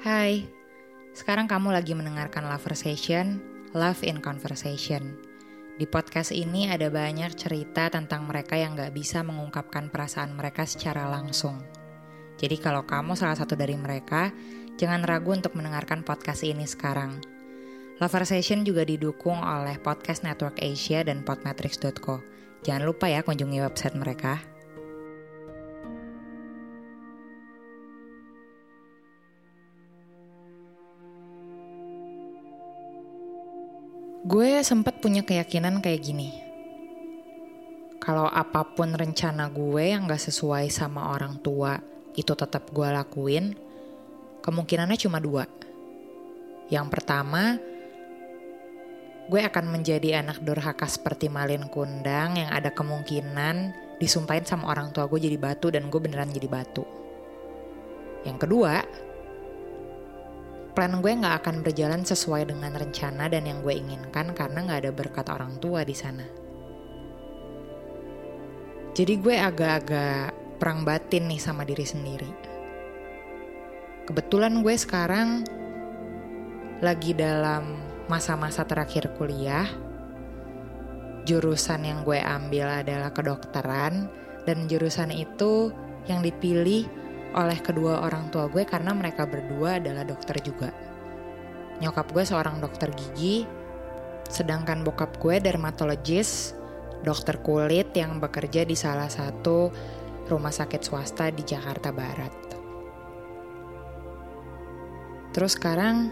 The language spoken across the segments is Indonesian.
Hai, sekarang kamu lagi mendengarkan Loversation, Love in Conversation. Di podcast ini ada banyak cerita tentang mereka yang gak bisa mengungkapkan perasaan mereka secara langsung. Jadi kalau kamu salah satu dari mereka, jangan ragu untuk mendengarkan podcast ini sekarang. Loversation juga didukung oleh Podcast Network Asia dan podmetrics.co. Jangan lupa ya kunjungi website mereka. Gue sempat punya keyakinan kayak gini. Kalau apa pun rencana gue yang gak sesuai sama orang tua, itu tetap gue lakuin, kemungkinannya cuma dua. Yang pertama, gue akan menjadi anak durhaka seperti Malin Kundang yang ada kemungkinan disumpahin sama orang tua gue jadi batu dan gue beneran jadi batu. Yang kedua, plan gue nggak akan berjalan sesuai dengan rencana dan yang gue inginkan karena nggak ada berkat orang tua di sana. Jadi gue agak-agak perang batin nih sama diri sendiri. Kebetulan gue sekarang lagi dalam masa-masa terakhir kuliah. Jurusan yang gue ambil adalah kedokteran dan jurusan itu yang dipilih oleh kedua orang tua gue karena mereka berdua adalah dokter juga. Nyokap gue seorang dokter gigi, sedangkan bokap gue dermatologis, dokter kulit yang bekerja di salah satu rumah sakit swasta di Jakarta Barat. Terus sekarang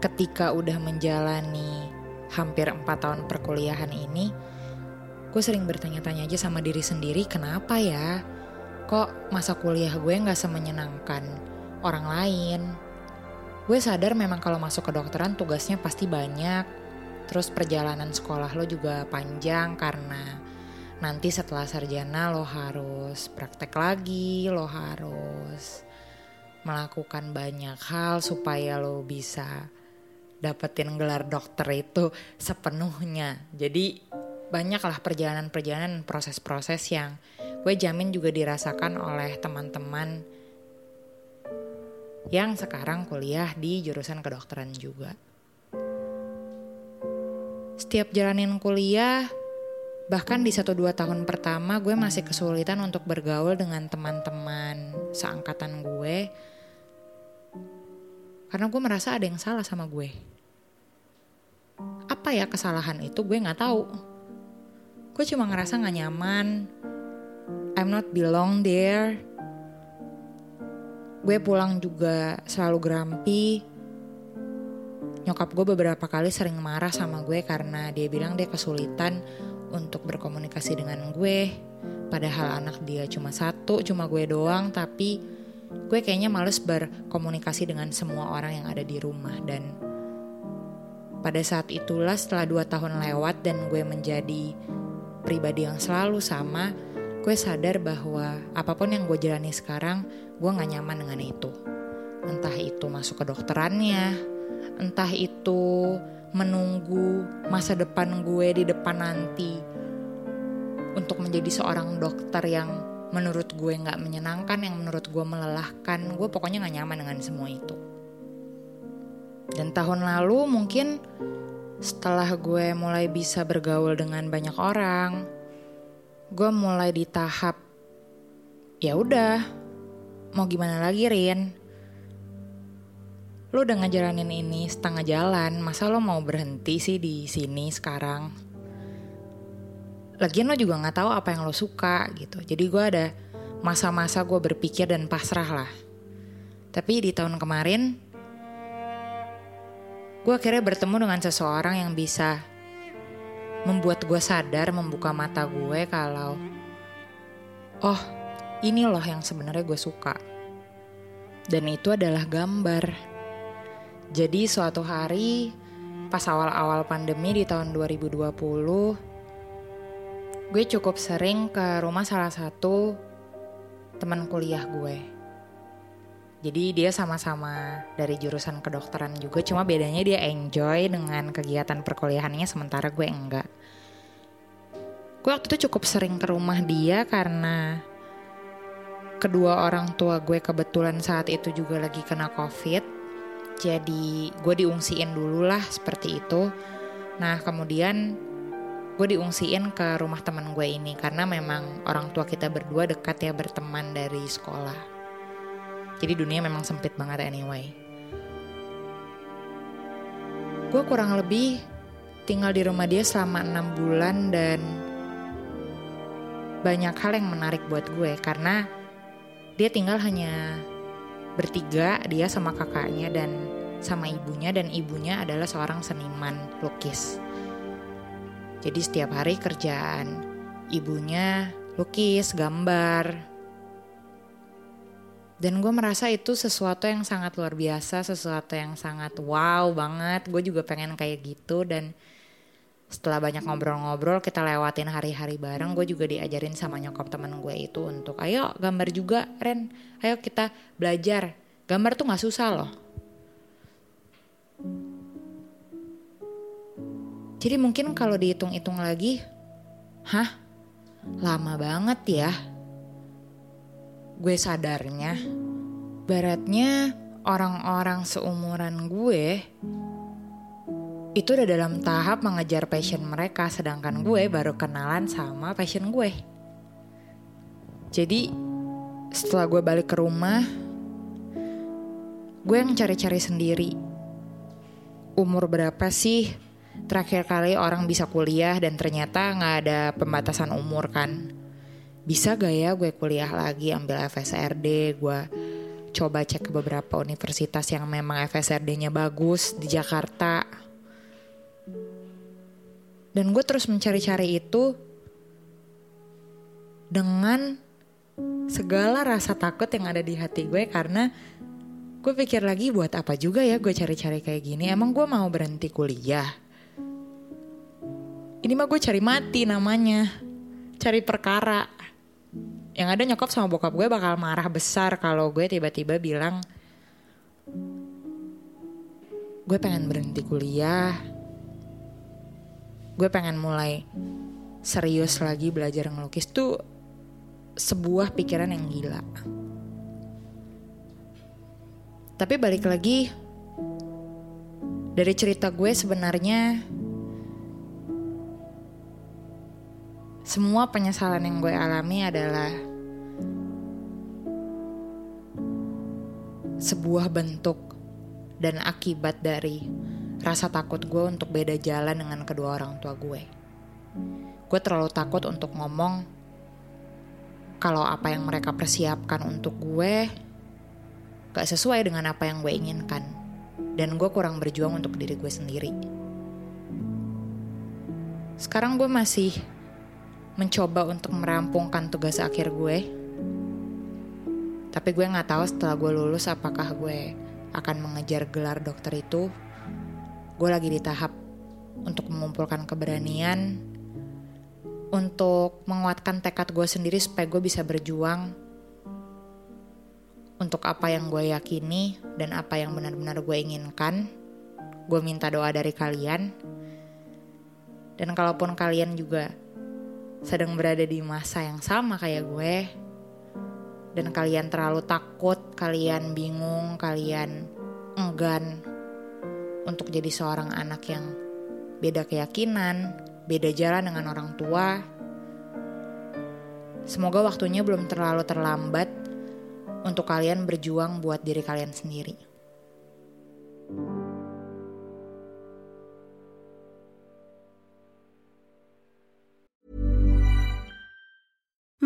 ketika udah menjalani hampir 4 tahun perkuliahan ini, gue sering bertanya-tanya aja sama diri sendiri kenapa ya kok masa kuliah gue nggak semenyenangkan orang lain. Gue sadar memang kalau masuk ke dokteran tugasnya pasti banyak, terus perjalanan sekolah lo juga panjang karena nanti setelah sarjana lo harus praktek lagi, lo harus melakukan banyak hal supaya lo bisa dapetin gelar dokter itu sepenuhnya. Jadi banyaklah perjalanan-perjalanan proses-proses yang gue jamin juga dirasakan oleh teman-teman yang sekarang kuliah di jurusan kedokteran juga. Setiap jalanin kuliah, bahkan di satu dua tahun pertama gue masih kesulitan untuk bergaul dengan teman-teman seangkatan gue. Karena gue merasa ada yang salah sama gue. Apa ya kesalahan itu gue gak tahu. Gue cuma ngerasa gak nyaman, I'm not belong there. Gue pulang juga selalu grumpy. Nyokap gue beberapa kali sering marah sama gue karena dia bilang dia kesulitan untuk berkomunikasi dengan gue. Padahal anak dia cuma satu, cuma gue doang, tapi gue kayaknya males berkomunikasi dengan semua orang yang ada di rumah dan pada saat itulah setelah dua tahun lewat dan gue menjadi pribadi yang selalu sama, gue sadar bahwa apa pun yang gue jalani sekarang, gue gak nyaman dengan itu. Entah itu masuk ke dokterannya, entah itu menunggu masa depan gue di depan nanti untuk menjadi seorang dokter yang menurut gue gak menyenangkan, yang menurut gue melelahkan, gue pokoknya gak nyaman dengan semua itu. Dan tahun lalu mungkin setelah gue mulai bisa bergaul dengan banyak orang, gue mulai di tahap ya udah mau gimana lagi Rin? Lo udah ngejalanin ini setengah jalan masa lo mau berhenti sih di sini sekarang? Lagian lo juga nggak tahu apa yang lo suka gitu. Jadi gue ada masa-masa gue berpikir dan pasrah lah. Tapi di tahun kemarin gue akhirnya bertemu dengan seseorang yang bisa membuat gue sadar membuka mata gue kalau oh ini loh yang sebenarnya gue suka Dan itu adalah gambar. Jadi suatu hari pas awal-awal pandemi di tahun 2020 gue cukup sering ke rumah salah satu teman kuliah gue. Jadi dia sama-sama dari jurusan kedokteran juga, cuma bedanya dia enjoy dengan kegiatan perkuliahannya sementara gue enggak. Gue waktu itu cukup sering ke rumah dia karena kedua orang tua gue kebetulan saat itu juga lagi kena covid. Jadi gue diungsiin dulu lah seperti itu. Nah kemudian gue diungsiin ke rumah teman gue ini karena memang orang tua kita berdua dekat ya berteman dari sekolah jadi dunia memang sempit banget anyway. Gue kurang lebih tinggal di rumah dia selama enam bulan dan banyak hal yang menarik buat gue. Karena dia tinggal hanya bertiga dia sama kakaknya dan sama ibunya dan ibunya adalah seorang seniman lukis. Jadi setiap hari kerjaan ibunya lukis gambar dan gue merasa itu sesuatu yang sangat luar biasa sesuatu yang sangat wow banget. Gue juga pengen kayak gitu. Dan setelah banyak ngobrol-ngobrol kita lewatin hari-hari bareng gue juga diajarin sama nyokap teman gue itu untuk ayo gambar juga Ren. Ayo kita belajar. Gambar tuh nggak susah loh. Jadi mungkin kalau dihitung-hitung lagi hah? Lama banget ya gue sadarnya baratnya orang-orang seumuran gue itu udah dalam tahap mengejar passion mereka sedangkan gue baru kenalan sama passion gue. Jadi setelah gue balik ke rumah gue yang cari-cari sendiri. Umur berapa sih terakhir kali orang bisa kuliah dan ternyata nggak ada pembatasan umur kan bisa gak ya gue kuliah lagi ambil FSRD gue coba cek ke beberapa universitas yang memang FSRD-nya bagus di Jakarta dan gue terus mencari-cari itu dengan segala rasa takut yang ada di hati gue karena gue pikir lagi buat apa juga ya gue cari-cari kayak gini. Emang gue mau berhenti kuliah? Ini mah gue cari mati namanya. Cari perkara. Yang ada nyokap sama bokap gue bakal marah besar kalau gue tiba-tiba bilang gue pengen berhenti kuliah gue pengen mulai serius lagi belajar ngelukis tuh sebuah pikiran yang gila. Tapi balik lagi dari cerita gue sebenarnya semua penyesalan yang gue alami adalah sebuah bentuk dan akibat dari rasa takut gue untuk beda jalan dengan kedua orang tua gue. Gue terlalu takut untuk ngomong kalau apa yang mereka persiapkan untuk gue gak sesuai dengan apa yang gue inginkan. Dan gue kurang berjuang untuk diri gue sendiri. Sekarang gue masih mencoba untuk merampungkan tugas akhir gue. Tapi gue gak tahu setelah gue lulus apakah gue akan mengejar gelar dokter itu gue lagi di tahap untuk mengumpulkan keberanian untuk menguatkan tekad gue sendiri supaya gue bisa berjuang untuk apa yang gue yakini dan apa yang benar-benar gue inginkan. Gue minta doa dari kalian. Dan kalaupun kalian juga sedang berada di masa yang sama kayak gue, dan kalian terlalu takut, kalian bingung, kalian enggan untuk jadi seorang anak yang beda keyakinan, beda jalan dengan orang tua. Semoga waktunya belum terlalu terlambat untuk kalian berjuang buat diri kalian sendiri.